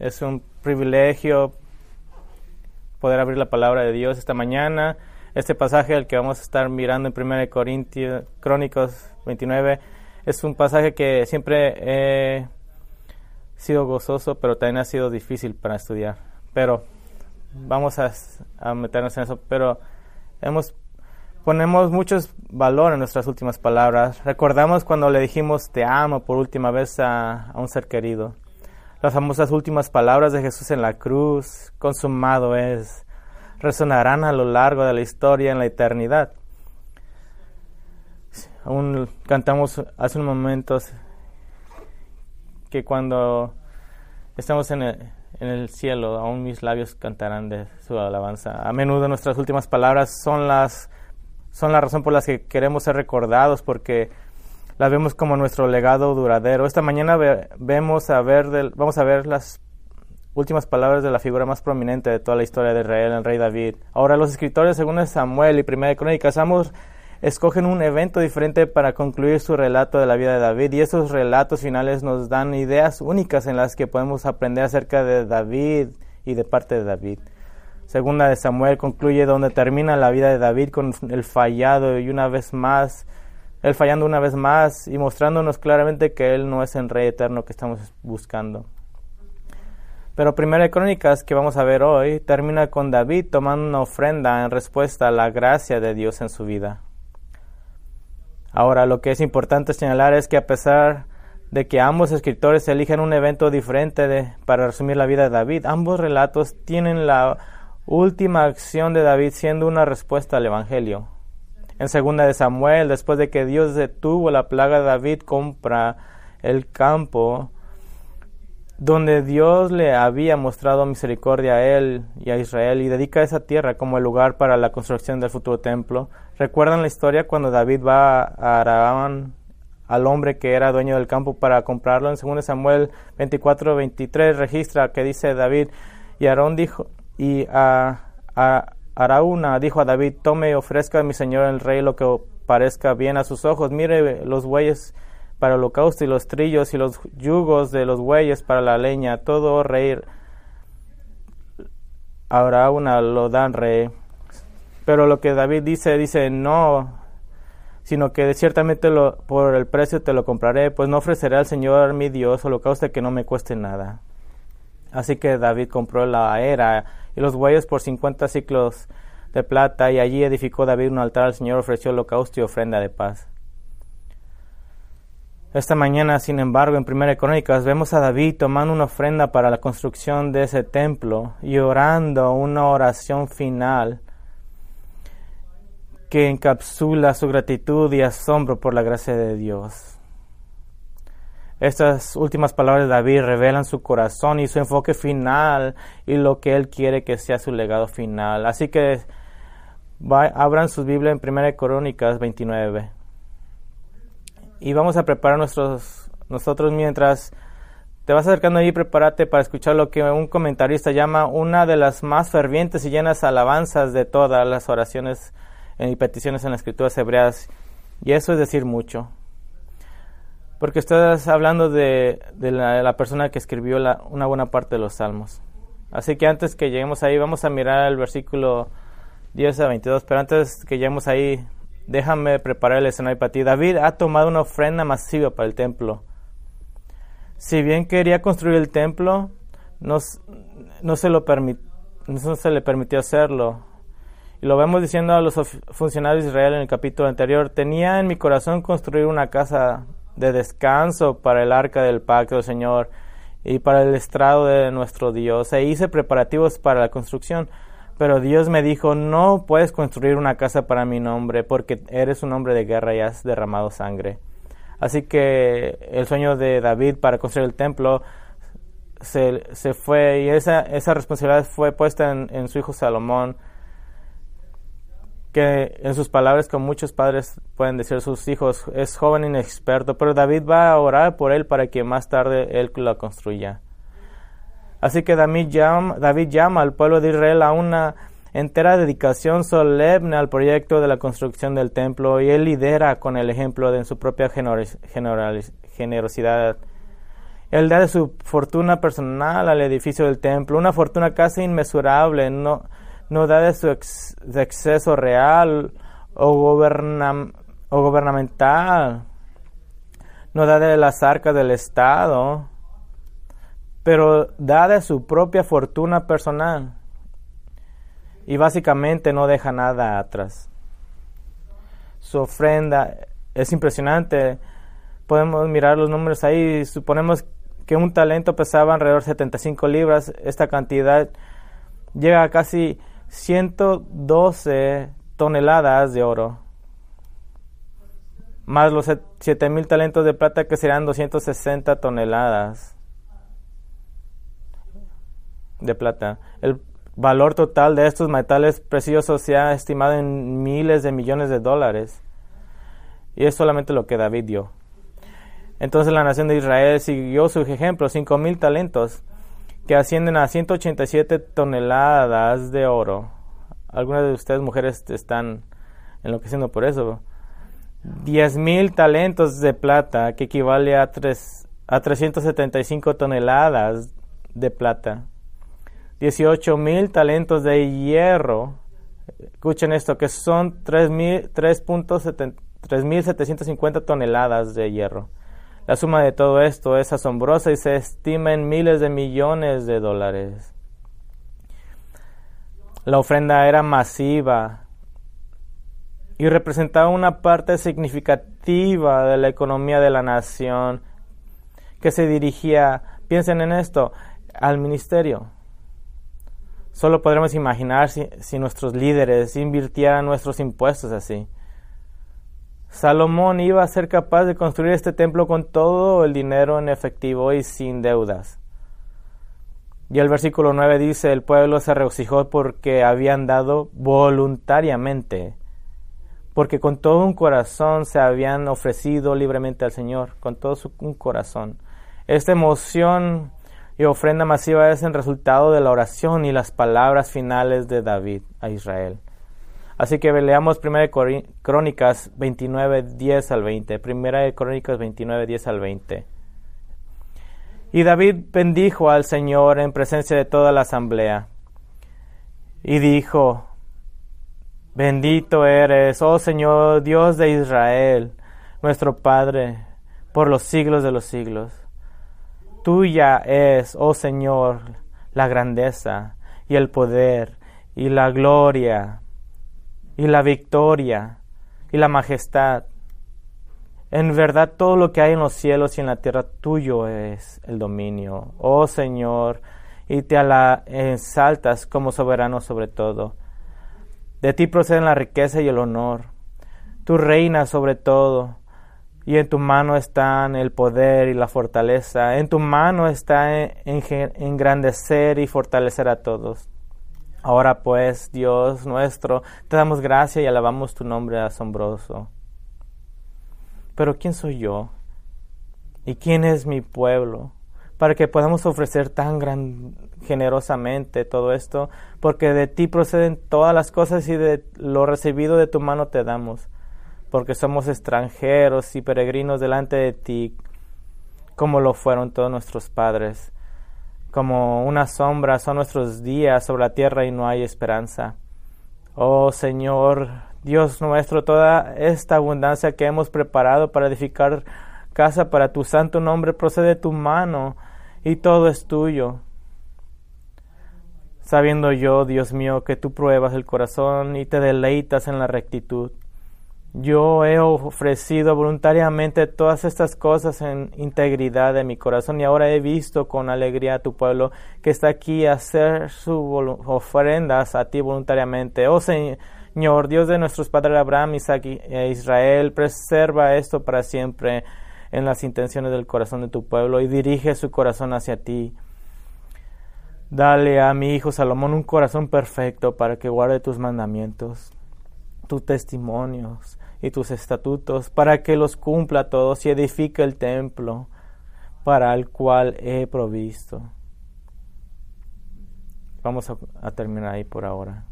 Es un privilegio poder abrir la palabra de Dios esta mañana. Este pasaje al que vamos a estar mirando en 1 Corintios Crónicos 29 es un pasaje que siempre he sido gozoso, pero también ha sido difícil para estudiar. Pero vamos a, a meternos en eso. Pero hemos ponemos mucho valor en nuestras últimas palabras. Recordamos cuando le dijimos te amo por última vez a, un ser querido. Las famosas últimas palabras de Jesús en la cruz, consumado es, resonarán a lo largo de la historia en la eternidad. Aún cantamos hace unos momentos que cuando estamos en el, cielo, aún mis labios cantarán de su alabanza. A menudo nuestras últimas palabras son las son la razón por la que queremos ser recordados, porque la vemos como nuestro legado duradero. Esta mañana vemos a ver vamos a ver las últimas palabras de la figura más prominente de toda la historia de Israel, el rey David. Ahora los escritores, según Samuel y Primera de Crónicas, ambos escogen un evento diferente para concluir su relato de la vida de David y esos relatos finales nos dan ideas únicas en las que podemos aprender acerca de David y de parte de David. Segunda de Samuel concluye donde termina la vida de David con el fallado y una vez más, él fallando una vez más y mostrándonos claramente que él no es el rey eterno que estamos buscando. Pero Primera de Crónicas que vamos a ver hoy termina con David tomando una ofrenda en respuesta a la gracia de Dios en su vida. Ahora, lo que es importante señalar es que a pesar de que ambos escritores eligen un evento diferente para resumir la vida de David, ambos relatos tienen la última acción de David siendo una respuesta al Evangelio. En segunda de Samuel, después de que Dios detuvo la plaga David, compra el campo donde Dios le había mostrado misericordia a él y a Israel y dedica esa tierra como el lugar para la construcción del futuro templo. ¿Recuerdan la historia cuando David va a Arabán al hombre que era dueño del campo para comprarlo? En 2 Samuel 24, 23 registra que dice David, y Aarón dijo, y a, Araúna dijo a David, tome y ofrezca a mi señor el rey lo que parezca bien a sus ojos. Mire los bueyes para el holocausto y los trillos y los yugos de los bueyes para la leña. Todo rey Araúna lo dan rey. Pero lo que David dice, dice, no, sino que ciertamente lo, por el precio te lo compraré, pues no ofreceré al Señor mi Dios holocausto que no me cueste nada. Así que David compró la era los bueyes por cincuenta ciclos de plata, y allí edificó David un altar al Señor, ofreció holocausto y ofrenda de paz. Esta mañana, sin embargo, en Primera Crónicas vemos a David tomando una ofrenda para la construcción de ese templo y orando una oración final que encapsula su gratitud y asombro por la gracia de Dios. Estas últimas palabras de David revelan su corazón y su enfoque final y lo que él quiere que sea su legado final. Así que abran su Biblia en 1 Crónicas 29. Y vamos a preparar nuestros, nosotros mientras te vas acercando ahí, prepárate para escuchar lo que un comentarista llama una de las más fervientes y llenas alabanzas de todas las oraciones y peticiones en las escrituras hebreas. Y eso es decir mucho porque estás hablando de, la, persona que escribió una buena parte de los salmos. Así que antes que lleguemos ahí, vamos a mirar el versículo 10 a 22, pero antes que lleguemos ahí, déjame preparar el escenario para ti. David ha tomado una ofrenda masiva para el templo. Si bien quería construir el templo, no, no, se, no se le permitió hacerlo. Y lo vemos diciendo a los funcionarios de Israel en el capítulo anterior, tenía en mi corazón construir una casa de descanso para el arca del pacto del Señor y para el estrado de nuestro Dios. E hice preparativos para la construcción. Pero Dios me dijo, no puedes construir una casa para mi nombre porque eres un hombre de guerra y has derramado sangre. Así que el sueño de David para construir el templo se, se fue y esa, esa responsabilidad fue puesta en, en su hijo Salomón que en sus palabras, como muchos padres pueden decir sus hijos, es joven inexperto, pero David va a orar por él para que más tarde él la construya. Así que David llama, David llama al pueblo de Israel a una entera dedicación solemne al proyecto de la construcción del templo y él lidera con el ejemplo de su propia generosidad. Él da de su fortuna personal al edificio del templo, una fortuna casi inmesurable, no, no da de su exceso real o, o gubernamental, no da de las arcas del Estado, pero da de su propia fortuna personal y básicamente no deja nada atrás. Su ofrenda es impresionante. Podemos mirar los números ahí. Suponemos que un talento pesaba alrededor de 75 libras. Esta cantidad llega a casi 112 toneladas de oro. Más los 7000 talentos de plata que serán 260 toneladas de plata. El valor total de estos metales preciosos se ha estimado en miles de millones de dólares. Y es solamente lo que David dio. Entonces la nación de Israel siguió su ejemplo, cinco mil talentos, que ascienden a 187 toneladas de oro. Algunas de ustedes mujeres están enloqueciendo por eso. Diez mil talentos de plata, que equivale a, tres, a 375 toneladas de plata. 18 mil talentos de hierro. Escuchen esto, que son 3.750 toneladas de hierro. La suma de todo esto es asombrosa y se estima en miles de millones de dólares. La ofrenda era masiva y representaba una parte significativa de la economía de la nación que se dirigía, piensen en esto, al ministerio. Solo podremos imaginar si, si nuestros líderes invirtieran nuestros impuestos así. Salomón iba a ser capaz de construir este templo con todo el dinero en efectivo y sin deudas. Y el versículo 9 dice, el pueblo se regocijó porque habían dado voluntariamente, porque con todo un corazón se habían ofrecido libremente al Señor, con todo su, un corazón. Esta emoción y ofrenda masiva es el resultado de la oración y las palabras finales de David a Israel. Así que leamos 1 Crónicas 29, 10 al 20. 1 Crónicas 29, 10 al 20. Y David bendijo al Señor en presencia de toda la asamblea. Y dijo, Bendito eres, oh Señor, Dios de Israel, nuestro Padre, por los siglos de los siglos. Tuya es, oh Señor, la grandeza y el poder y la gloria y la victoria y la majestad. En verdad todo lo que hay en los cielos y en la tierra tuyo es el dominio, oh Señor, y te exaltas como soberano sobre todo. De ti proceden la riqueza y el honor. Tú reinas sobre todo y en tu mano están el poder y la fortaleza. En tu mano está engrandecer y fortalecer a todos. Ahora pues, Dios nuestro, te damos gracia y alabamos tu nombre asombroso. Pero ¿quién soy yo? ¿Y quién es mi pueblo? Para que podamos ofrecer tan gran, generosamente todo esto, porque de ti proceden todas las cosas y de lo recibido de tu mano te damos porque somos extranjeros y peregrinos delante de ti, como lo fueron todos nuestros padres. Como una sombra son nuestros días sobre la tierra y no hay esperanza. Oh Señor, Dios nuestro, toda esta abundancia que hemos preparado para edificar casa para tu santo nombre procede de tu mano y todo es tuyo. Sabiendo yo, Dios mío, que tú pruebas el corazón y te deleitas en la rectitud. Yo he ofrecido voluntariamente todas estas cosas en integridad de mi corazón y ahora he visto con alegría a tu pueblo que está aquí a hacer sus ofrendas a ti voluntariamente. Oh Señor, Dios de nuestros padres Abraham, Isaac e Israel, preserva esto para siempre en las intenciones del corazón de tu pueblo y dirige su corazón hacia ti. Dale a mi hijo Salomón un corazón perfecto para que guarde tus mandamientos, tus testimonios y tus estatutos, para que los cumpla todos y edifique el templo para el cual he provisto. Vamos a, terminar ahí por ahora.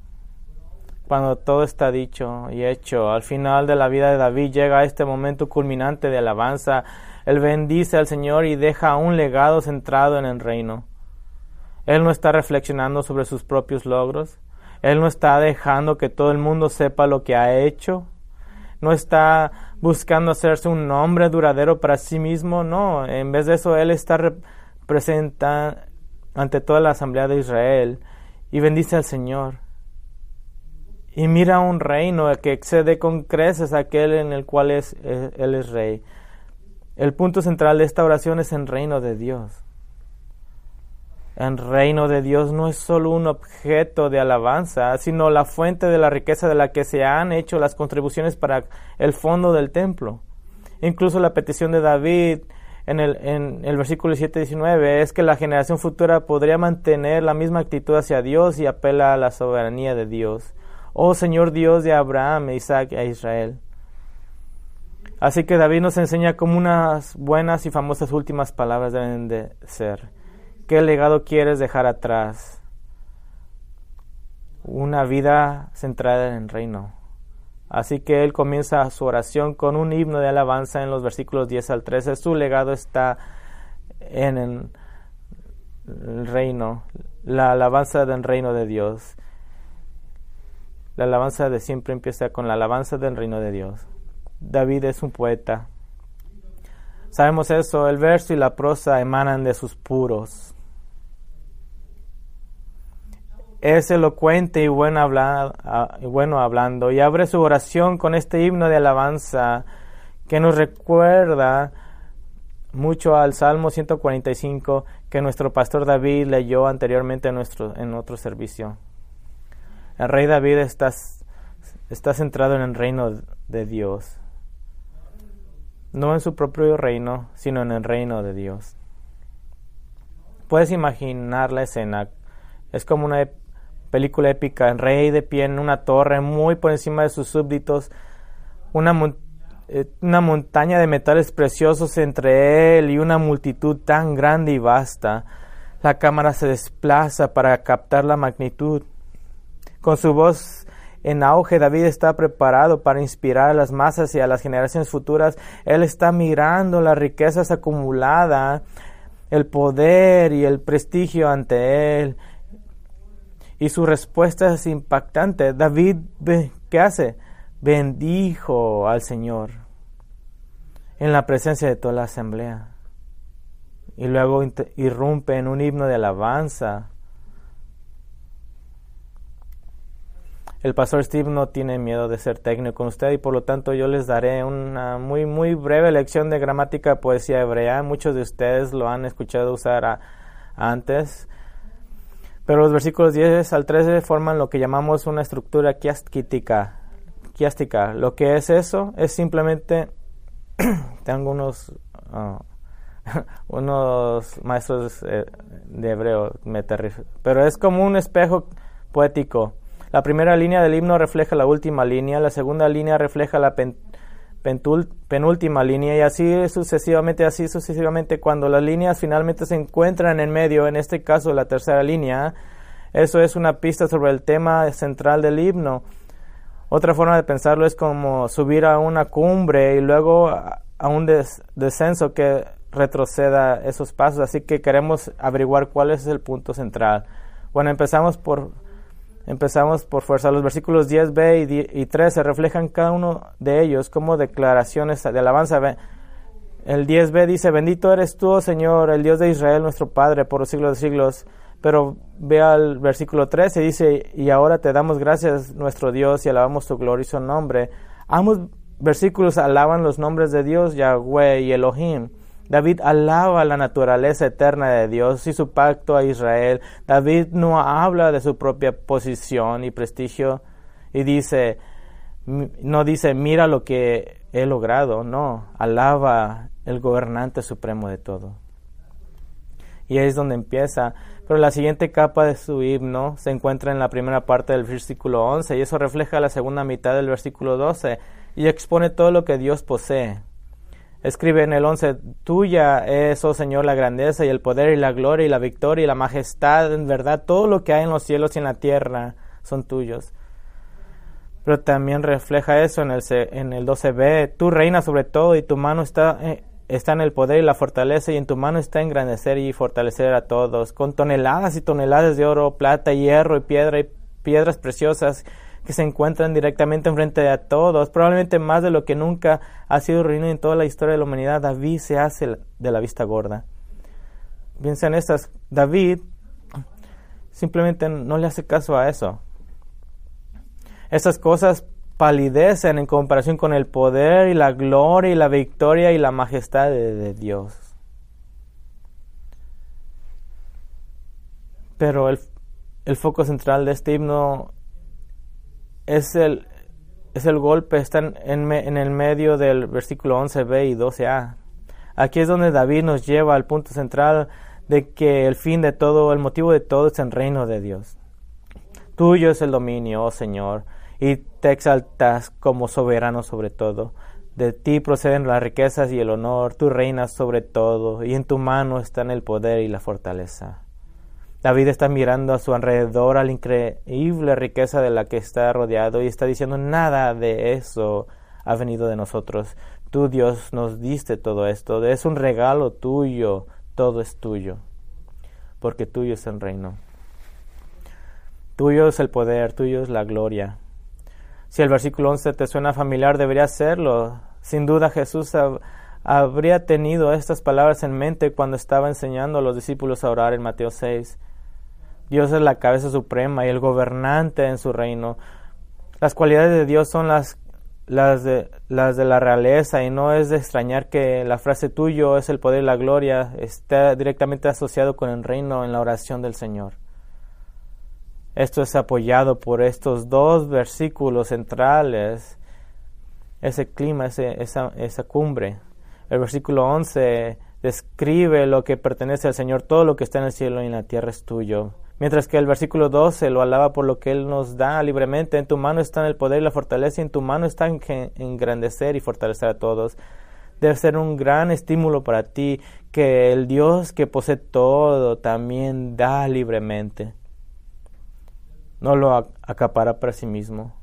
cuando todo está dicho y hecho, al final de la vida de David llega este momento culminante de alabanza. Él bendice al Señor y deja un legado centrado en el reino. Él no está reflexionando sobre sus propios logros. Él no está dejando que todo el mundo sepa lo que ha hecho. No está buscando hacerse un nombre duradero para sí mismo. No, en vez de eso, Él está representando ante toda la asamblea de Israel y bendice al Señor. Y mira un reino que excede con creces aquel en el cual eh, Él es rey. El punto central de esta oración es el reino de Dios. El reino de Dios no es solo un objeto de alabanza, sino la fuente de la riqueza de la que se han hecho las contribuciones para el fondo del templo. Incluso la petición de David en el, en el versículo 7-19 es que la generación futura podría mantener la misma actitud hacia Dios y apela a la soberanía de Dios. Oh Señor Dios de Abraham, Isaac e Israel. Así que David nos enseña cómo unas buenas y famosas últimas palabras deben de ser. ¿Qué legado quieres dejar atrás? Una vida centrada en el reino. Así que él comienza su oración con un himno de alabanza en los versículos 10 al 13. Su legado está en el reino, la alabanza del reino de Dios. La alabanza de siempre empieza con la alabanza del reino de Dios. David es un poeta. Sabemos eso, el verso y la prosa emanan de sus puros es elocuente y bueno, y bueno hablando y abre su oración con este himno de alabanza que nos recuerda mucho al Salmo 145 que nuestro pastor David leyó anteriormente en, nuestro, en otro servicio. El rey David está, está centrado en el reino de Dios, no en su propio reino, sino en el reino de Dios. Puedes imaginar la escena, es como una película épica, el rey de pie en una torre muy por encima de sus súbditos, una, eh, una montaña de metales preciosos entre él y una multitud tan grande y vasta. La cámara se desplaza para captar la magnitud. Con su voz en auge, David está preparado para inspirar a las masas y a las generaciones futuras. Él está mirando las riquezas acumuladas, el poder y el prestigio ante él. Y su respuesta es impactante. David, ¿qué hace? Bendijo al Señor en la presencia de toda la asamblea. Y luego irrumpe en un himno de alabanza. El pastor Steve no tiene miedo de ser técnico con usted y por lo tanto yo les daré una muy muy breve lección de gramática poesía hebrea. Muchos de ustedes lo han escuchado usar antes. Pero los versículos 10 al 13 forman lo que llamamos una estructura quiástica. quiástica. Lo que es eso es simplemente, tengo unos, ah, unos maestros eh, de hebreo, me pero es como un espejo poético. La primera línea del himno refleja la última línea, la segunda línea refleja la penúltima línea y así sucesivamente, así sucesivamente cuando las líneas finalmente se encuentran en medio, en este caso la tercera línea, eso es una pista sobre el tema central del himno. Otra forma de pensarlo es como subir a una cumbre y luego a un descenso que retroceda esos pasos. Así que queremos averiguar cuál es el punto central. Bueno, empezamos por Empezamos por fuerza. Los versículos 10b y 13 reflejan cada uno de ellos como declaraciones de alabanza. El 10b dice, bendito eres tú, oh Señor, el Dios de Israel, nuestro Padre, por los siglos de siglos. Pero ve al versículo 13, dice, y ahora te damos gracias, nuestro Dios, y alabamos tu glorioso nombre. Ambos versículos alaban los nombres de Dios, Yahweh y Elohim. David alaba la naturaleza eterna de Dios y su pacto a Israel. David no habla de su propia posición y prestigio y dice, no dice, mira lo que he logrado, no, alaba el gobernante supremo de todo. Y ahí es donde empieza. Pero la siguiente capa de su himno se encuentra en la primera parte del versículo 11 y eso refleja la segunda mitad del versículo 12 y expone todo lo que Dios posee. Escribe en el 11, tuya es, oh Señor, la grandeza y el poder y la gloria y la victoria y la majestad, en verdad, todo lo que hay en los cielos y en la tierra son tuyos. Pero también refleja eso en el, en el 12b. Tú reinas sobre todo y tu mano está, eh, está en el poder y la fortaleza y en tu mano está engrandecer y fortalecer a todos. Con toneladas y toneladas de oro, plata, hierro y piedra y piedras preciosas que se encuentran directamente enfrente de a todos, probablemente más de lo que nunca ha sido reunido en toda la historia de la humanidad, David se hace de la vista gorda. Piensa en estas, David simplemente no le hace caso a eso. Estas cosas palidecen en comparación con el poder y la gloria y la victoria y la majestad de, Dios. Pero el, el foco central de este himno es el, es el golpe, está en, en, el medio del versículo 11b y 12a. Aquí es donde David nos lleva al punto central de que el fin de todo, el motivo de todo es el reino de Dios. Tuyo es el dominio, oh Señor, y te exaltas como soberano sobre todo. De ti proceden las riquezas y el honor, tú reinas sobre todo, y en tu mano están el poder y la fortaleza. David está mirando a su alrededor a la increíble riqueza de la que está rodeado y está diciendo nada de eso ha venido de nosotros. Tú Dios nos diste todo esto, es un regalo tuyo, todo es tuyo, porque tuyo es el reino. Tuyo es el poder, tuyo es la gloria. Si el versículo 11 te suena familiar, debería serlo. Sin duda Jesús habría tenido estas palabras en mente cuando estaba enseñando a los discípulos a orar en Mateo 6. Dios es la cabeza suprema y el gobernante en su reino. Las cualidades de Dios son las, de, las de la realeza y no es de extrañar que la frase tuyo es el poder y la gloria esté directamente asociado con el reino en la oración del Señor. Esto es apoyado por estos dos versículos centrales, ese clima, ese, esa, esa cumbre. El versículo 11 describe lo que pertenece al Señor, todo lo que está en el cielo y en la tierra es tuyo. Mientras que el versículo 12 lo alaba por lo que Él nos da libremente. En tu mano está el poder y la fortaleza, y en tu mano está en engrandecer y fortalecer a todos. Debe ser un gran estímulo para ti que el Dios que posee todo también da libremente. No lo acapara para sí mismo.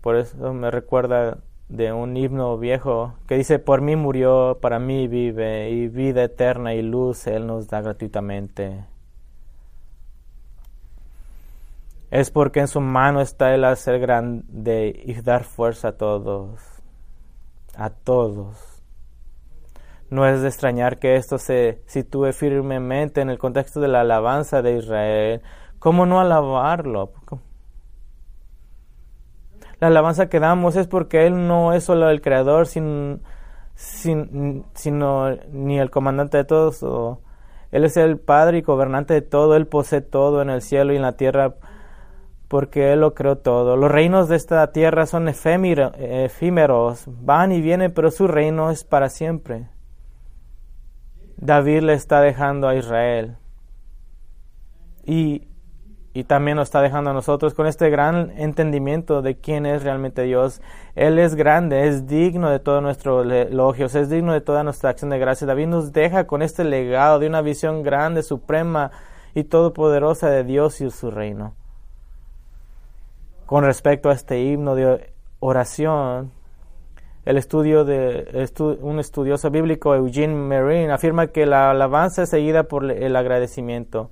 Por eso me recuerda de un himno viejo que dice, por mí murió, para mí vive, y vida eterna y luz Él nos da gratuitamente. Es porque en su mano está el hacer grande y dar fuerza a todos, a todos. No es de extrañar que esto se sitúe firmemente en el contexto de la alabanza de Israel. ¿Cómo no alabarlo? La alabanza que damos es porque Él no es solo el creador, sino ni el comandante de todos. él es el Padre y gobernante de todo. Él posee todo en el cielo y en la tierra porque Él lo creó todo. Los reinos de esta tierra son efímeros, van y vienen, pero su reino es para siempre. David le está dejando a Israel y, y también nos está dejando a nosotros con este gran entendimiento de quién es realmente Dios. Él es grande, es digno de todos nuestros elogios, es digno de toda nuestra acción de gracia. David nos deja con este legado de una visión grande, suprema y todopoderosa de Dios y su reino con respecto a este himno de oración, el estudio de un estudioso bíblico, Eugene Marine, afirma que la alabanza es seguida por el agradecimiento.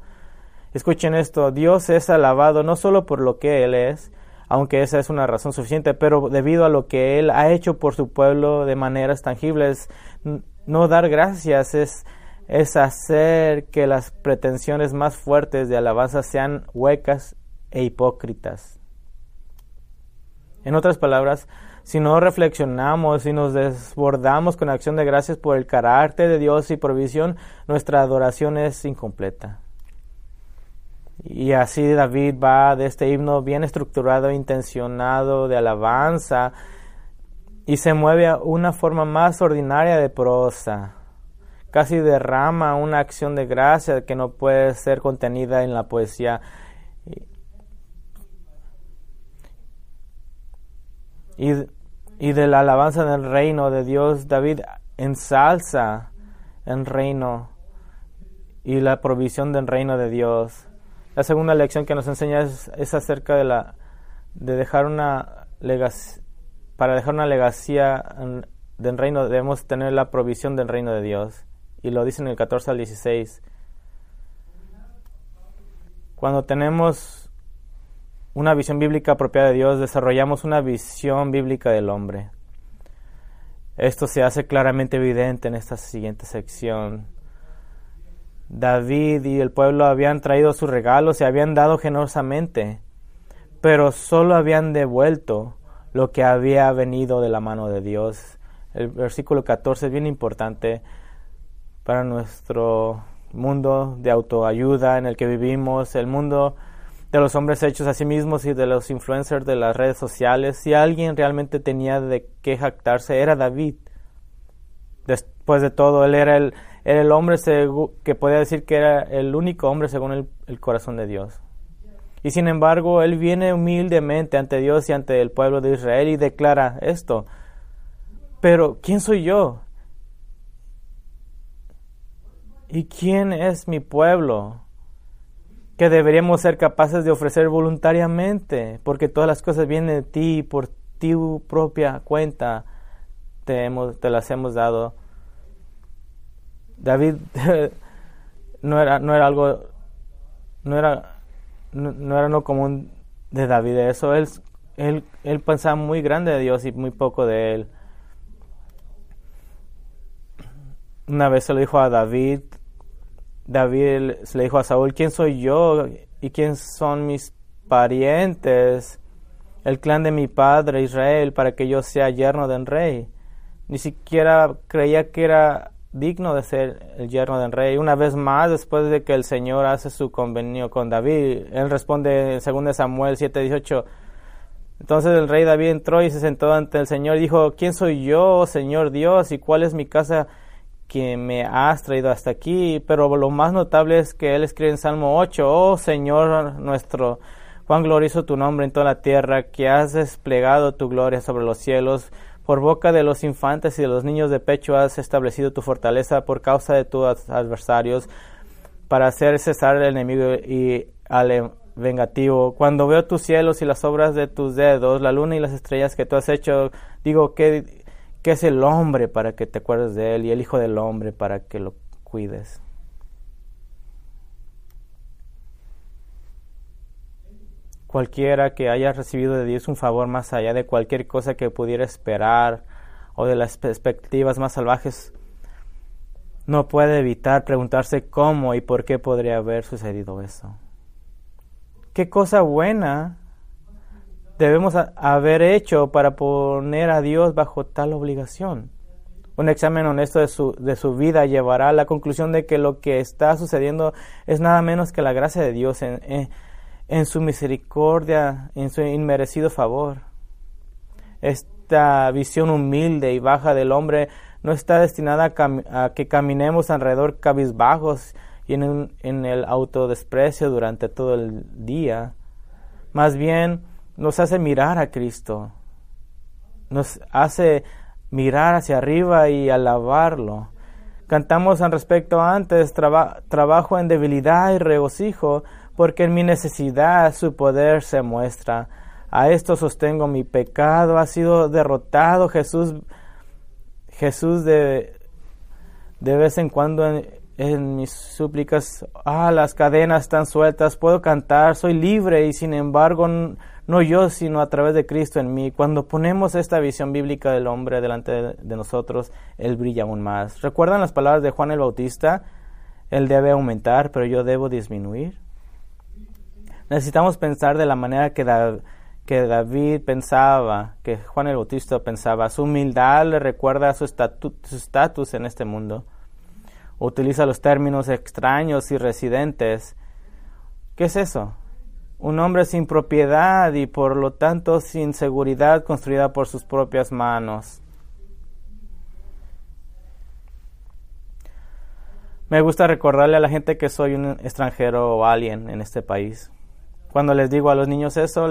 Escuchen esto, Dios es alabado no solo por lo que Él es, aunque esa es una razón suficiente, pero debido a lo que Él ha hecho por su pueblo de maneras tangibles. No dar gracias es, es hacer que las pretensiones más fuertes de alabanza sean huecas e hipócritas. En otras palabras, si no reflexionamos y nos desbordamos con acción de gracias por el carácter de Dios y provisión, nuestra adoración es incompleta. Y así David va de este himno bien estructurado, intencionado de alabanza, y se mueve a una forma más ordinaria de prosa. Casi derrama una acción de gracia que no puede ser contenida en la poesía. Y, y de la alabanza del reino de Dios, David ensalza el reino y la provisión del reino de Dios. La segunda lección que nos enseña es, acerca de la, de dejar una legacia, para dejar una legacía del reino debemos tener la provisión del reino de Dios. Y lo dice en el 14 al 16. Cuando tenemos una visión bíblica apropiada de Dios, desarrollamos una visión bíblica del hombre. Esto se hace claramente evidente en esta siguiente sección. David y el pueblo habían traído sus regalos y habían dado generosamente, pero solo habían devuelto lo que había venido de la mano de Dios. El versículo 14 es bien importante para nuestro mundo de autoayuda en el que vivimos, el mundo de los hombres hechos a sí mismos y de los influencers de las redes sociales. Si alguien realmente tenía de qué jactarse, era David. Después de todo, él era el, el hombre que podía decir que era el único hombre según el corazón de Dios. Y sin embargo, él viene humildemente ante Dios y ante el pueblo de Israel y declara esto. Pero, ¿quién soy yo? ¿Y quién es mi pueblo? Que deberíamos ser capaces de ofrecer voluntariamente, porque todas las cosas vienen de ti, por tu propia cuenta te, hemos, te las hemos dado. David no era, no era algo, no era no, era no común de David eso. Él, él, él pensaba muy grande de Dios y muy poco de él. Una vez se lo dijo a David, David le dijo a Saúl, ¿quién soy yo y quién son mis parientes? El clan de mi padre Israel para que yo sea yerno del rey. Ni siquiera creía que era digno de ser el yerno del rey. Una vez más, después de que el Señor hace su convenio con David, él responde en 2 Samuel 7:18. Entonces el rey David entró y se sentó ante el Señor y dijo, ¿quién soy yo, Señor Dios? ¿Y cuál es mi casa que me has traído hasta aquí? Pero lo más notable es que él escribe en Salmo 8, oh Señor nuestro, cuán glorioso tu nombre en toda la tierra, que has desplegado tu gloria sobre los cielos. Por boca de los infantes y de los niños de pecho has establecido tu fortaleza por causa de tus adversarios, para hacer cesar el enemigo y al vengativo. Cuando veo tus cielos y las obras de tus dedos, la luna y las estrellas que tú has hecho, digo que, que es el hombre para que te acuerdes de él y el hijo del hombre para que lo cuides. Cualquiera que haya recibido de Dios un favor más allá de cualquier cosa que pudiera esperar o de las perspectivas más salvajes, no puede evitar preguntarse cómo y por qué podría haber sucedido eso. ¿Qué cosa buena debemos haber hecho para poner a Dios bajo tal obligación? Un examen honesto de su, de su vida llevará a la conclusión de que lo que está sucediendo es nada menos que la gracia de Dios en, en su misericordia, en su inmerecido favor. Esta visión humilde y baja del hombre no está destinada a, que caminemos alrededor cabizbajos y en, en el autodesprecio durante todo el día. Más bien nos hace mirar a Cristo, nos hace mirar hacia arriba y alabarlo. Cantamos al respecto antes, trabajo en debilidad y regocijo, porque en mi necesidad su poder se muestra. A esto sostengo mi pecado, ha sido derrotado Jesús, Jesús de, de vez en cuando en, mis súplicas, ah, las cadenas están sueltas, puedo cantar, soy libre y sin embargo no yo, sino a través de Cristo en mí. Cuando ponemos esta visión bíblica del hombre delante de nosotros, Él brilla aún más. ¿Recuerdan las palabras de Juan el Bautista? Él debe aumentar, pero yo debo disminuir. Necesitamos pensar de la manera que, que David pensaba, que Juan el Bautista pensaba. Su humildad le recuerda su estatus en este mundo. Utiliza los términos extraños y residentes. ¿Qué es eso? Un hombre sin propiedad y por lo tanto sin seguridad construida por sus propias manos. Me gusta recordarle a la gente que soy un extranjero o alien en este país. Cuando les digo a los niños eso,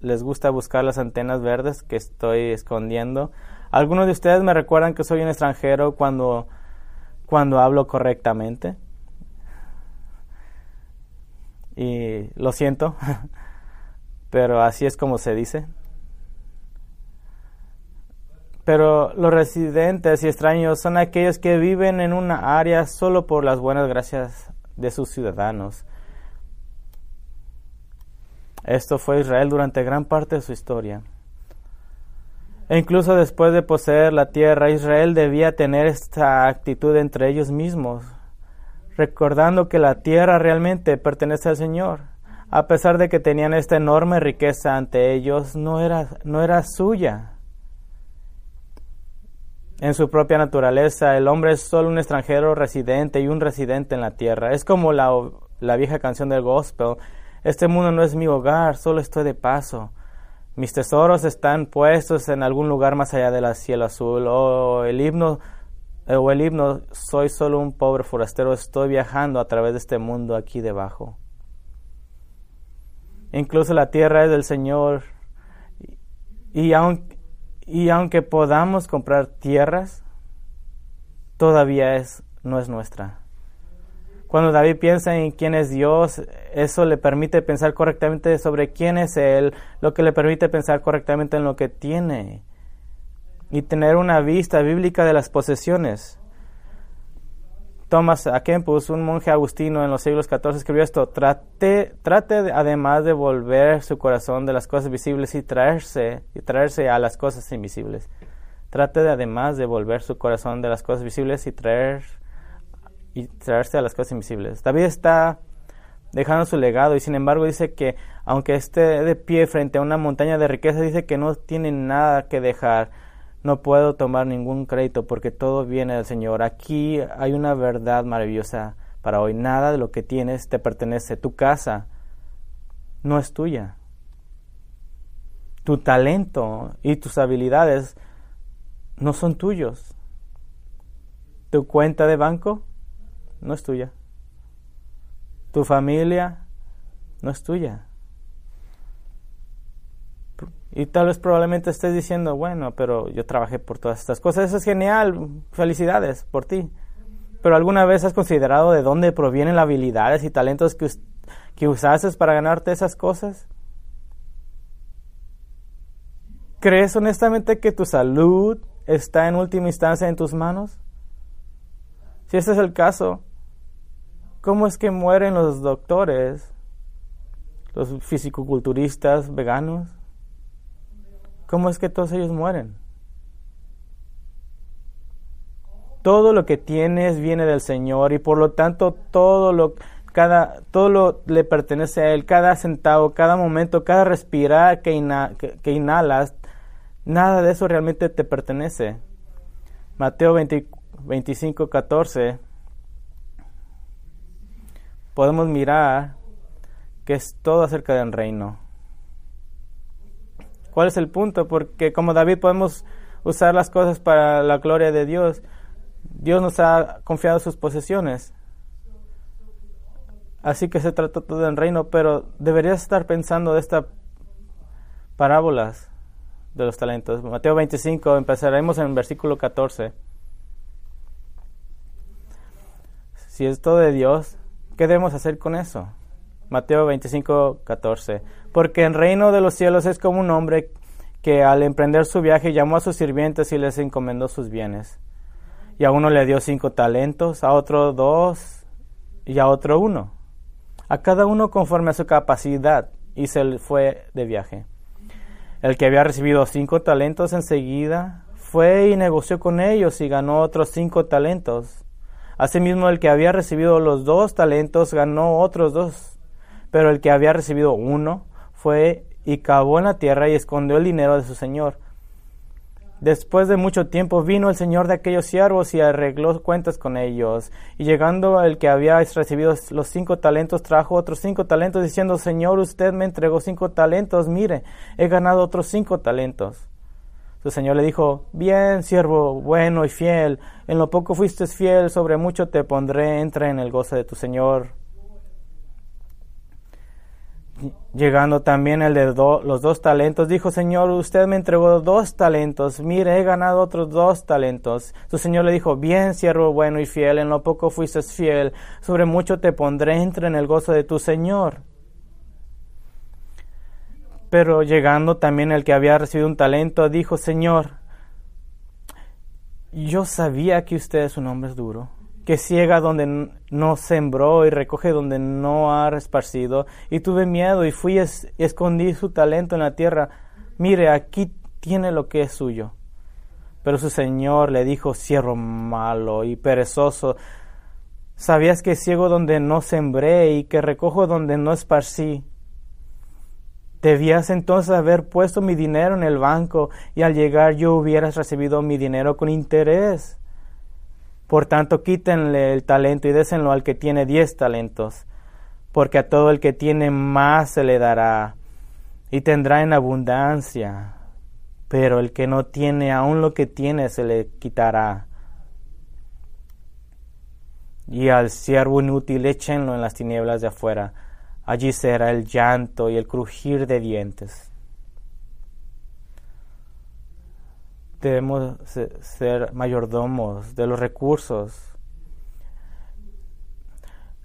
les gusta buscar las antenas verdes que estoy escondiendo. Algunos de ustedes me recuerdan que soy un extranjero cuando, cuando hablo correctamente. Y lo siento. pero así es como se dice. Pero los residentes y extraños son aquellos que viven en una área solo por las buenas gracias de sus ciudadanos. Esto fue Israel durante gran parte de su historia. E incluso después de poseer la tierra, Israel debía tener esta actitud entre ellos mismos, recordando que la tierra realmente pertenece al Señor. A pesar de que tenían esta enorme riqueza ante ellos, no era, no era suya. En su propia naturaleza, el hombre es solo un extranjero residente y un residente en la tierra. Es como la, la vieja canción del gospel. Este mundo no es mi hogar, solo estoy de paso. Mis tesoros están puestos en algún lugar más allá del cielo azul. O el himno, o el himno, soy solo un pobre forastero, estoy viajando a través de este mundo aquí debajo. Incluso la tierra es del Señor. Y aunque, y aunque podamos comprar tierras, todavía es, no es nuestra. Cuando David piensa en quién es Dios, eso le permite pensar correctamente sobre quién es Él, lo que le permite pensar correctamente en lo que tiene y tener una vista bíblica de las posesiones. Thomas A. Un monje agustino en los siglos XIV, escribió esto, trate, trate además de volver su corazón de las cosas visibles y traerse, y traerse a las cosas invisibles. Trate de además de volver su corazón de las cosas visibles y traer y traerse a las cosas invisibles. David está dejando su legado y sin embargo dice que aunque esté de pie frente a una montaña de riqueza, dice que no tiene nada que dejar. No puedo tomar ningún crédito porque todo viene del Señor. Aquí hay una verdad maravillosa para hoy. Nada de lo que tienes te pertenece. Tu casa no es tuya. Tu talento y tus habilidades no son tuyos. Tu cuenta de banco no es tuya. Tu familia no es tuya. Y tal vez probablemente estés diciendo, bueno, pero yo trabajé por todas estas cosas. Eso es genial. Felicidades por ti. Pero alguna vez has considerado de dónde provienen las habilidades y talentos que, que usaste para ganarte esas cosas? ¿Crees honestamente que tu salud está en última instancia en tus manos? Si este es el caso, ¿Cómo es que mueren los doctores, los fisicoculturistas veganos? ¿Cómo es que todos ellos mueren? Todo lo que tienes viene del Señor y por lo tanto todo lo cada todo lo le pertenece a él, cada centavo, cada momento, cada respirar que, que, inhalas, nada de eso realmente te pertenece. Mateo 25, 14 podemos mirar que es todo acerca del reino. ¿Cuál es el punto? Porque como David podemos usar las cosas para la gloria de Dios. Dios nos ha confiado sus posesiones. Así que se trata todo del reino, pero deberías estar pensando de estas parábolas de los talentos. Mateo 25, empezaremos en versículo 14. Si es de Dios, ¿Qué debemos hacer con eso? Mateo 25, 14. Porque el reino de los cielos es como un hombre que al emprender su viaje llamó a sus sirvientes y les encomendó sus bienes. Y a uno le dio cinco talentos, a otro dos y a otro uno. A cada uno conforme a su capacidad y se fue de viaje. El que había recibido cinco talentos enseguida fue y negoció con ellos y ganó otros cinco talentos. Asimismo, el que había recibido los dos talentos ganó otros dos, pero el que había recibido uno fue y cavó en la tierra y escondió el dinero de su señor. Después de mucho tiempo vino el señor de aquellos siervos y arregló cuentas con ellos. Y llegando el que había recibido los cinco talentos, trajo otros cinco talentos, diciendo, Señor, usted me entregó cinco talentos, mire, he ganado otros cinco talentos. Su señor le dijo, bien, siervo, bueno y fiel, en lo poco fuiste fiel, sobre mucho te pondré, entra en el gozo de tu señor. Llegando también el de los dos talentos, dijo, Señor, usted me entregó dos talentos, mire, he ganado otros dos talentos. Su Señor le dijo, bien, siervo bueno y fiel, en lo poco fuiste fiel, sobre mucho te pondré, entra en el gozo de tu Señor. Pero llegando también el que había recibido un talento, dijo, Señor, yo sabía que usted es un hombre duro, que ciega donde no sembró y recoge donde no ha esparcido, y tuve miedo y fui y escondí su talento en la tierra. Mire, aquí tiene lo que es suyo. Pero su señor le dijo, siervo malo y perezoso, ¿sabías que ciego donde no sembré y que recojo donde no esparcí? Debías entonces haber puesto mi dinero en el banco y al llegar yo hubieras recibido mi dinero con interés. Por tanto, quítenle el talento y désenlo al que tiene diez talentos, porque a todo el que tiene más se le dará y tendrá en abundancia, pero el que no tiene aún lo que tiene se le quitará. Y al siervo inútil échenlo en las tinieblas de afuera Allí será el llanto y el crujir de dientes. Debemos ser mayordomos de los recursos.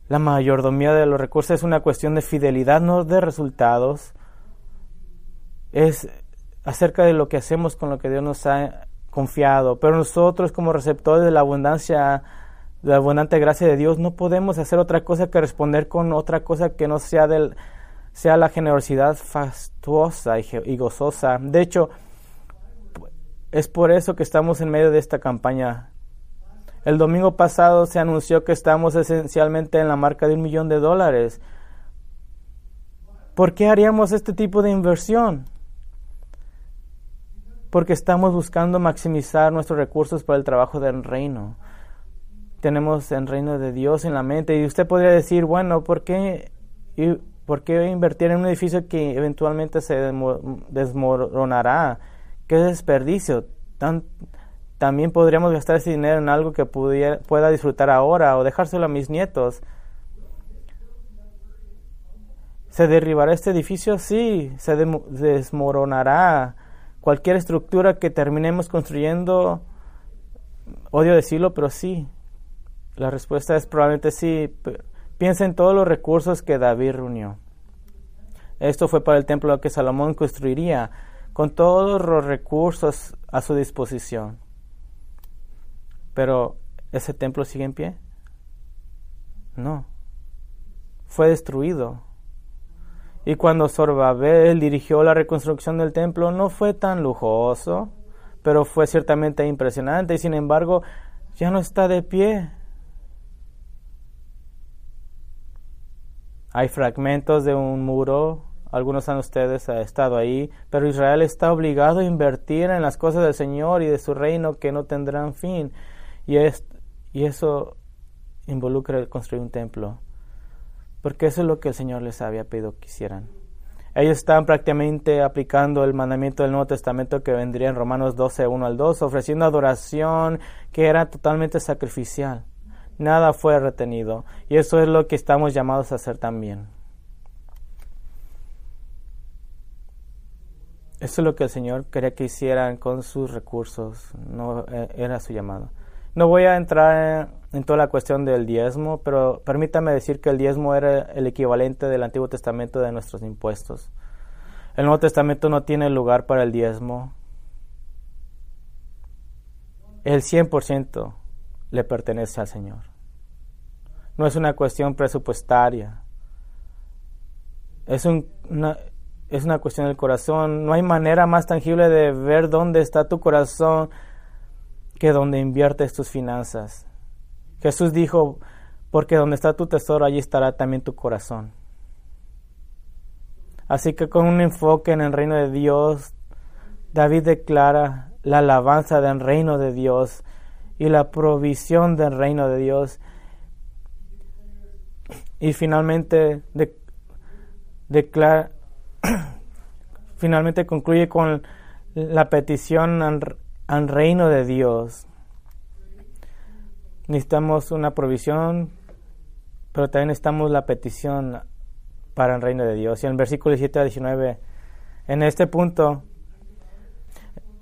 La mayordomía de los recursos es una cuestión de fidelidad, no de resultados. Es acerca de lo que hacemos con lo que Dios nos ha confiado. Pero nosotros como receptores de la abundancia la abundante gracia de Dios, no podemos hacer otra cosa que responder con otra cosa que no sea, del, sea la generosidad fastuosa y, gozosa. De hecho, es por eso que estamos en medio de esta campaña. El domingo pasado se anunció que estamos esencialmente en la marca de un millón de dólares. ¿Por qué haríamos este tipo de inversión? Porque estamos buscando maximizar nuestros recursos para el trabajo del reino tenemos el reino de Dios en la mente y usted podría decir, bueno, ¿por qué, ¿por qué invertir en un edificio que eventualmente se desmoronará? ¿Qué desperdicio? también podríamos gastar ese dinero en algo que pudiera, pueda disfrutar ahora o dejárselo a mis nietos. ¿Se derribará este edificio? Sí, se desmoronará. Cualquier estructura que terminemos construyendo, odio decirlo, pero sí, la respuesta es probablemente sí. Piensa en todos los recursos que David reunió. Esto fue para el templo que Salomón construiría, con todos los recursos a su disposición. Pero, ¿ese templo sigue en pie? No. Fue destruido. Y cuando Zorbabel dirigió la reconstrucción del templo, no fue tan lujoso, pero fue ciertamente impresionante y sin embargo ya no está de pie. Hay fragmentos de un muro, algunos de ustedes han estado ahí, pero Israel está obligado a invertir en las cosas del Señor y de su reino que no tendrán fin. Y, es, y eso involucra construir un templo, porque eso es lo que el Señor les había pedido que hicieran. Ellos están prácticamente aplicando el mandamiento del Nuevo Testamento que vendría en Romanos 12, 1 al 2, ofreciendo adoración que era totalmente sacrificial nada fue retenido. Y eso es lo que estamos llamados a hacer también. Eso es lo que el Señor quería que hicieran con sus recursos. No eh, era su llamado. No voy a entrar en, toda la cuestión del diezmo, pero permítame decir que el diezmo era el equivalente del Antiguo Testamento de nuestros impuestos. El Nuevo Testamento no tiene lugar para el diezmo. El 100% le pertenece al Señor. No es una cuestión presupuestaria. Es, una, es una cuestión del corazón. No hay manera más tangible de ver dónde está tu corazón que donde inviertes tus finanzas. Jesús dijo, porque donde está tu tesoro, allí estará también tu corazón. Así que con un enfoque en el reino de Dios, David declara la alabanza del reino de Dios y la provisión del reino de Dios. Y finalmente declara, finalmente concluye con la petición al, reino de Dios. Necesitamos una provisión, pero también necesitamos la petición para el reino de Dios. Y en el versículo 17 a 19, en este punto,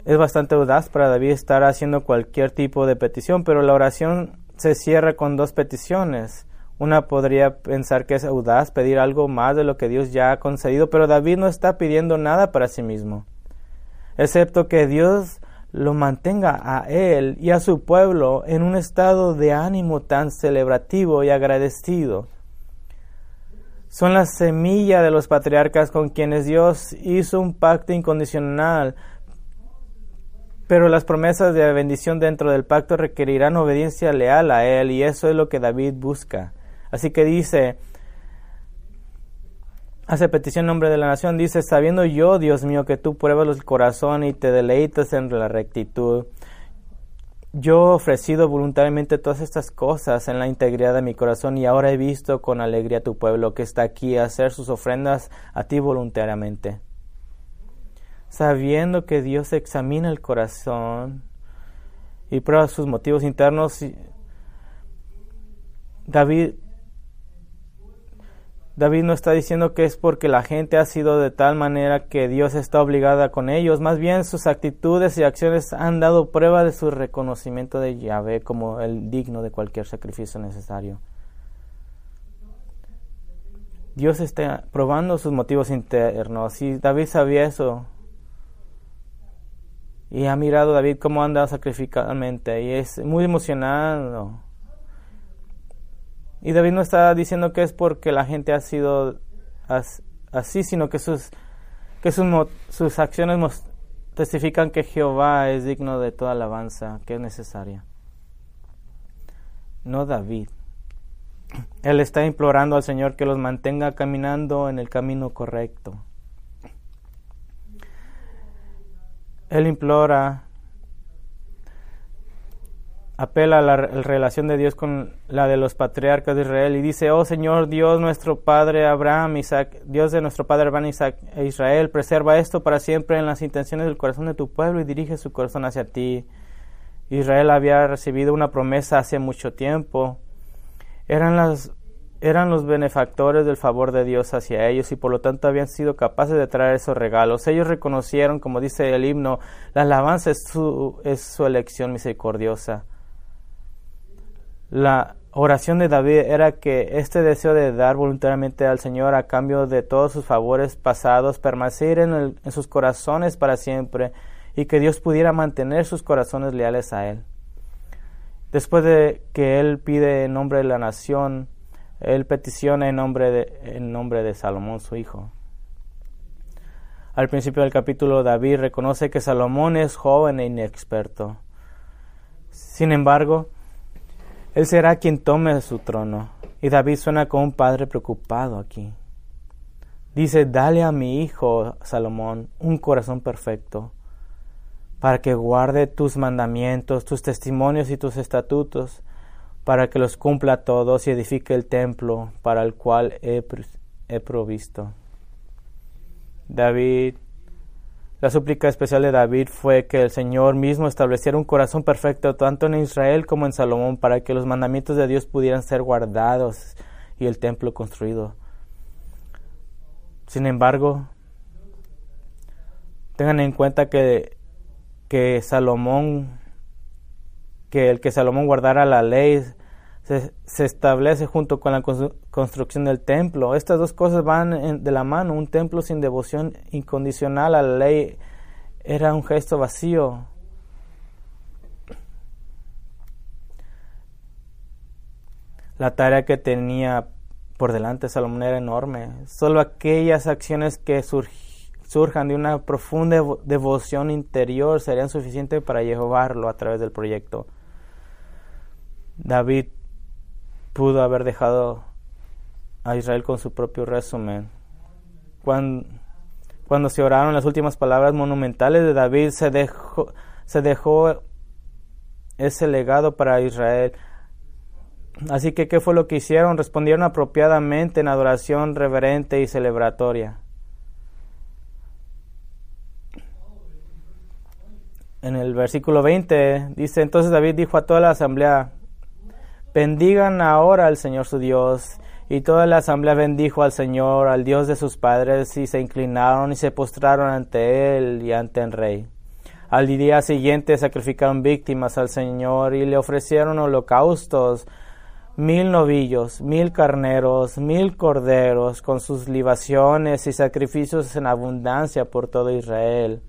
es bastante audaz para David estar haciendo cualquier tipo de petición, pero la oración se cierra con dos peticiones. Una podría pensar que es audaz pedir algo más de lo que Dios ya ha concedido, pero David no está pidiendo nada para sí mismo, excepto que Dios lo mantenga a él y a su pueblo en un estado de ánimo tan celebrativo y agradecido. Son la semilla de los patriarcas con quienes Dios hizo un pacto incondicional, pero las promesas de bendición dentro del pacto requerirán obediencia leal a Él y eso es lo que David busca. Así que dice, hace petición en nombre de la nación, dice, sabiendo yo, Dios mío, que tú pruebas el corazón y te deleitas en la rectitud. Yo he ofrecido voluntariamente todas estas cosas en la integridad de mi corazón y ahora he visto con alegría a tu pueblo que está aquí a hacer sus ofrendas a ti voluntariamente. Sabiendo que Dios examina el corazón y prueba sus motivos internos, David David no está diciendo que es porque la gente ha sido de tal manera que Dios está obligada con ellos, más bien sus actitudes y acciones han dado prueba de su reconocimiento de Yahvé como el digno de cualquier sacrificio necesario. Dios está probando sus motivos internos y David sabía eso. Y ha mirado David cómo anda sacrificalmente y es muy emocionado y David no está diciendo que es porque la gente ha sido así, sino que sus, que sus, sus acciones testifican que Jehová es digno de toda alabanza que es necesaria. No David. Él está implorando al Señor que los mantenga caminando en el camino correcto. Él implora apela a la relación de Dios con la de los patriarcas de Israel y dice, oh Señor Dios nuestro Padre Abraham, Isaac, Dios de nuestro Padre Abraham, Isaac e Israel, preserva esto para siempre en las intenciones del corazón de tu pueblo y dirige su corazón hacia ti. Israel había recibido una promesa hace mucho tiempo. Eran las eran los benefactores del favor de Dios hacia ellos y por lo tanto habían sido capaces de traer esos regalos. Ellos reconocieron, como dice el himno, la alabanza es su, es su elección misericordiosa. La oración de David era que este deseo de dar voluntariamente al Señor a cambio de todos sus favores pasados permanecer en, en sus corazones para siempre y que Dios pudiera mantener sus corazones leales a Él. Después de que Él pide en nombre de la nación, Él peticiona en nombre de, en nombre de Salomón, su hijo. Al principio del capítulo, David reconoce que Salomón es joven e inexperto. Sin embargo, él será quien tome su trono. Y David suena como un padre preocupado aquí. Dice, dale a mi hijo Salomón un corazón perfecto, para que guarde tus mandamientos, tus testimonios y tus estatutos, para que los cumpla todos y edifique el templo para el cual he, he provisto. David la súplica especial de David fue que el Señor mismo estableciera un corazón perfecto tanto en Israel como en Salomón para que los mandamientos de Dios pudieran ser guardados y el templo construido. Sin embargo, tengan en cuenta que, que Salomón, que el que Salomón guardara la ley se, establece junto con la construcción del templo. Estas dos cosas van de la mano. Un templo sin devoción incondicional a la ley era un gesto vacío. La tarea que tenía por delante Salomón era enorme. Solo aquellas acciones que surjan de una profunda devoción interior serían suficientes para llevarlo a través del proyecto. David pudo haber dejado a Israel con su propio resumen. Cuando, cuando se oraron las últimas palabras monumentales de David, se dejó, se dejó ese legado para Israel. Así que, ¿qué fue lo que hicieron? Respondieron apropiadamente en adoración reverente y celebratoria. En el versículo 20 dice, entonces David dijo a toda la asamblea, Bendigan ahora al Señor su Dios. Y toda la asamblea bendijo al Señor, al Dios de sus padres, y se inclinaron y se postraron ante Él y ante el rey. Al día siguiente sacrificaron víctimas al Señor y le ofrecieron holocaustos mil novillos, mil carneros, mil corderos, con sus libaciones y sacrificios en abundancia por todo Israel.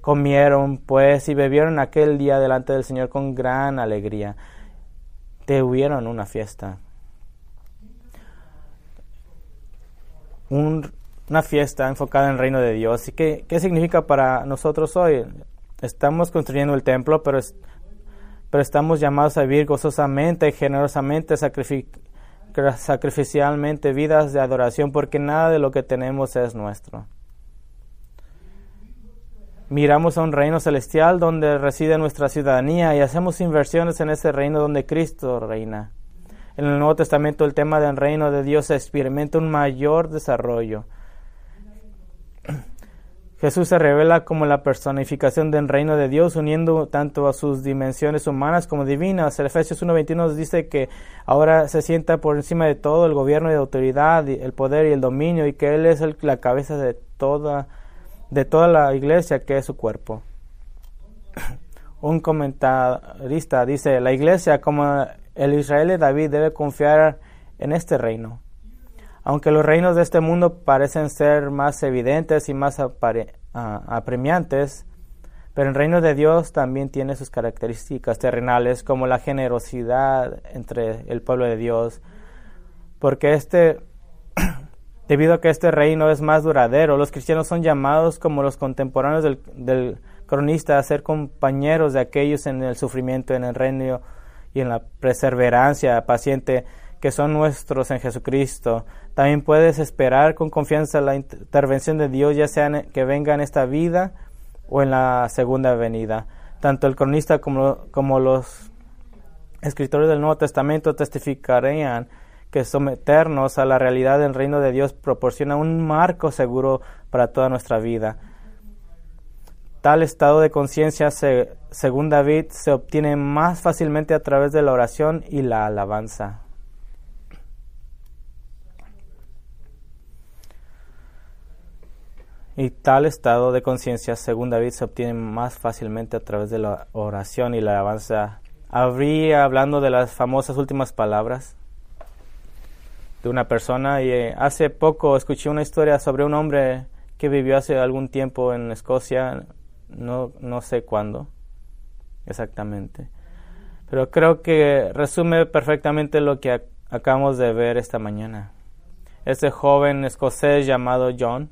Comieron, pues, y bebieron aquel día delante del Señor con gran alegría. Tuvieron una fiesta. una fiesta enfocada en el reino de Dios. ¿Y qué, qué significa para nosotros hoy? Estamos construyendo el templo, pero pero estamos llamados a vivir gozosamente, generosamente, sacrificialmente, vidas de adoración, porque nada de lo que tenemos es nuestro. Miramos a un reino celestial donde reside nuestra ciudadanía y hacemos inversiones en ese reino donde Cristo reina. En el Nuevo Testamento el tema del reino de Dios experimenta un mayor desarrollo. Jesús se revela como la personificación del reino de Dios, uniendo tanto a sus dimensiones humanas como divinas. El Efesios 1.21 nos dice que ahora se sienta por encima de todo el gobierno y la autoridad, el poder y el dominio, y que Él es la cabeza de toda, de toda la iglesia, que es su cuerpo. Un comentarista dice, la iglesia, como el Israel de David, debe confiar en este reino aunque los reinos de este mundo parecen ser más evidentes y más apremiantes, pero el reino de Dios también tiene sus características terrenales, como la generosidad entre el pueblo de Dios, porque este, debido a que este reino es más duradero, los cristianos son llamados como los contemporáneos del, cronista a ser compañeros de aquellos en el sufrimiento, en el reino y en la perseverancia paciente que son nuestros en Jesucristo. También puedes esperar con confianza la intervención de Dios, ya sea que venga en esta vida o en la segunda venida. Tanto el cronista como, como los escritores del Nuevo Testamento testificarían que someternos a la realidad del reino de Dios proporciona un marco seguro para toda nuestra vida. Tal estado de conciencia, según David, se obtiene más fácilmente a través de la oración y la alabanza. Y tal estado de conciencia, según David, se obtiene más fácilmente a través de la oración y la alabanza. Habría hablando de las famosas últimas palabras de una persona y eh, hace poco escuché una historia sobre un hombre que vivió hace algún tiempo en Escocia, no, no sé cuándo exactamente, pero creo que resume perfectamente lo que acabamos de ver esta mañana. Ese joven escocés llamado John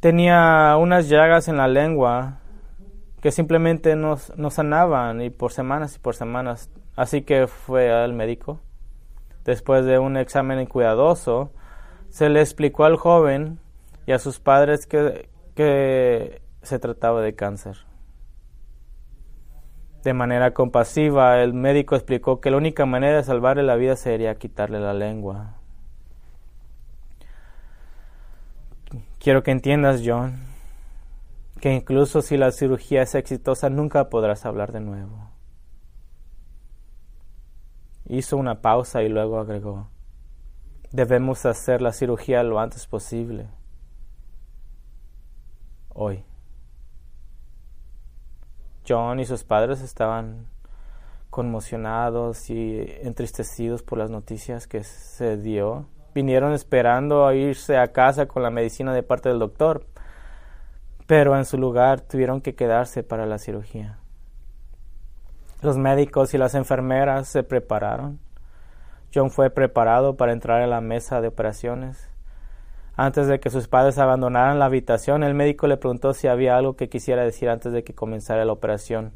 tenía unas llagas en la lengua que simplemente no, sanaban y por semanas y por semanas. Así que fue al médico. Después de un examen cuidadoso, se le explicó al joven y a sus padres que, que se trataba de cáncer. De manera compasiva, el médico explicó que la única manera de salvarle la vida sería quitarle la lengua. Quiero que entiendas, John, que incluso si la cirugía es exitosa, nunca podrás hablar de nuevo. Hizo una pausa y luego agregó, debemos hacer la cirugía lo antes posible. Hoy. John y sus padres estaban conmocionados y entristecidos por las noticias que se dio vinieron esperando a irse a casa con la medicina de parte del doctor, pero en su lugar tuvieron que quedarse para la cirugía. Los médicos y las enfermeras se prepararon. John fue preparado para entrar a la mesa de operaciones. Antes de que sus padres abandonaran la habitación, el médico le preguntó si había algo que quisiera decir antes de que comenzara la operación.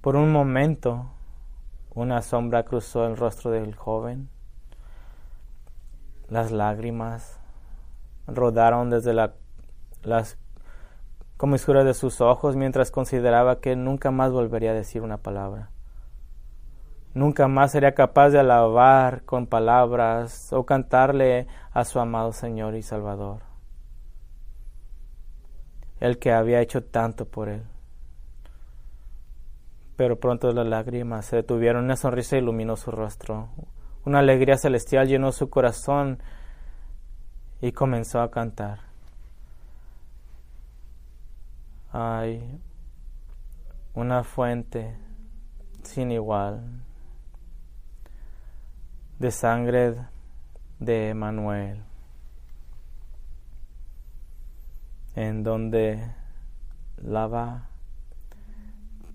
Por un momento, una sombra cruzó el rostro del joven. Las lágrimas rodaron desde las comisuras de sus ojos mientras consideraba que nunca más volvería a decir una palabra. Nunca más sería capaz de alabar con palabras o cantarle a su amado Señor y Salvador, el que había hecho tanto por él. Pero pronto las lágrimas se detuvieron, una sonrisa iluminó su rostro, una alegría celestial llenó su corazón y comenzó a cantar. Hay una fuente sin igual de sangre de Emanuel, en donde lava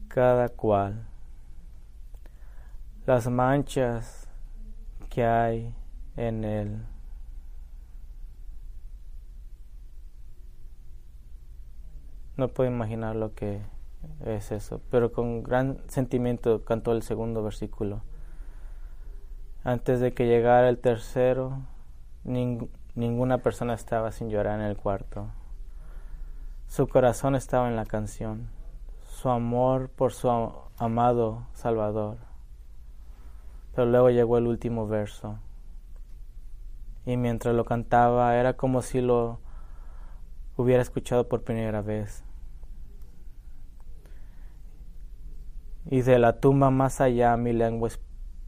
cada cual las manchas que hay en él. No puedo imaginar lo que es eso, pero con gran sentimiento cantó el segundo versículo. Antes de que llegara el tercero, ninguna persona estaba sin llorar en el cuarto. Su corazón estaba en la canción, su amor por su amado Salvador. Pero luego llegó el último verso. Y mientras lo cantaba era como si lo hubiera escuchado por primera vez. Y de la tumba más allá mi lengua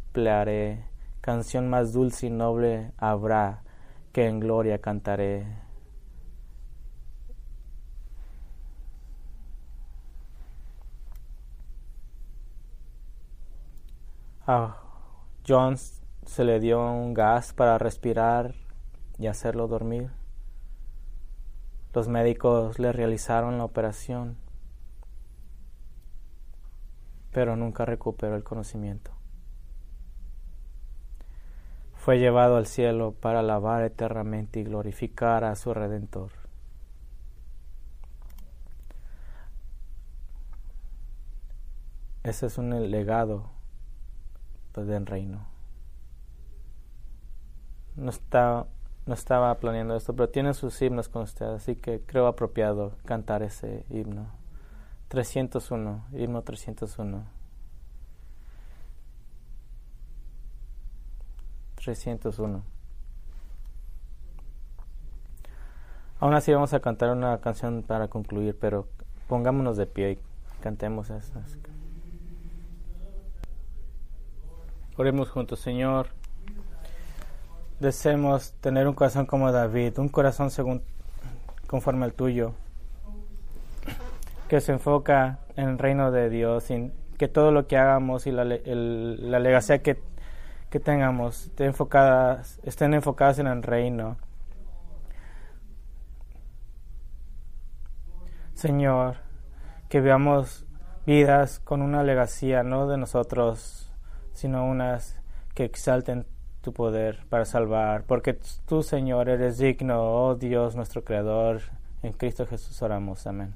emplearé, canción más dulce y noble habrá que en gloria cantaré. A John se le dio un gas para respirar y hacerlo dormir. Los médicos le realizaron la operación pero nunca recuperó el conocimiento. Fue llevado al cielo para alabar eternamente y glorificar a su Redentor. Ese es un legado pues, del reino. No, está, no estaba planeando esto, pero tiene sus himnos con usted, así que creo apropiado cantar ese himno. 301, himno 301. 301. Aún así vamos a cantar una canción para concluir, pero pongámonos de pie y cantemos esas. Oremos juntos, Señor. Deseemos tener un corazón como David, un corazón según conforme al tuyo que se enfoca en el reino de Dios, y que todo lo que hagamos y la, la legacía que, que tengamos estén enfocadas, estén enfocadas en el reino. Señor, que veamos vidas con una legacía, no de nosotros, sino unas que exalten tu poder para salvar, porque tú, Señor, eres digno, oh Dios, nuestro Creador, en Cristo Jesús oramos. Amén.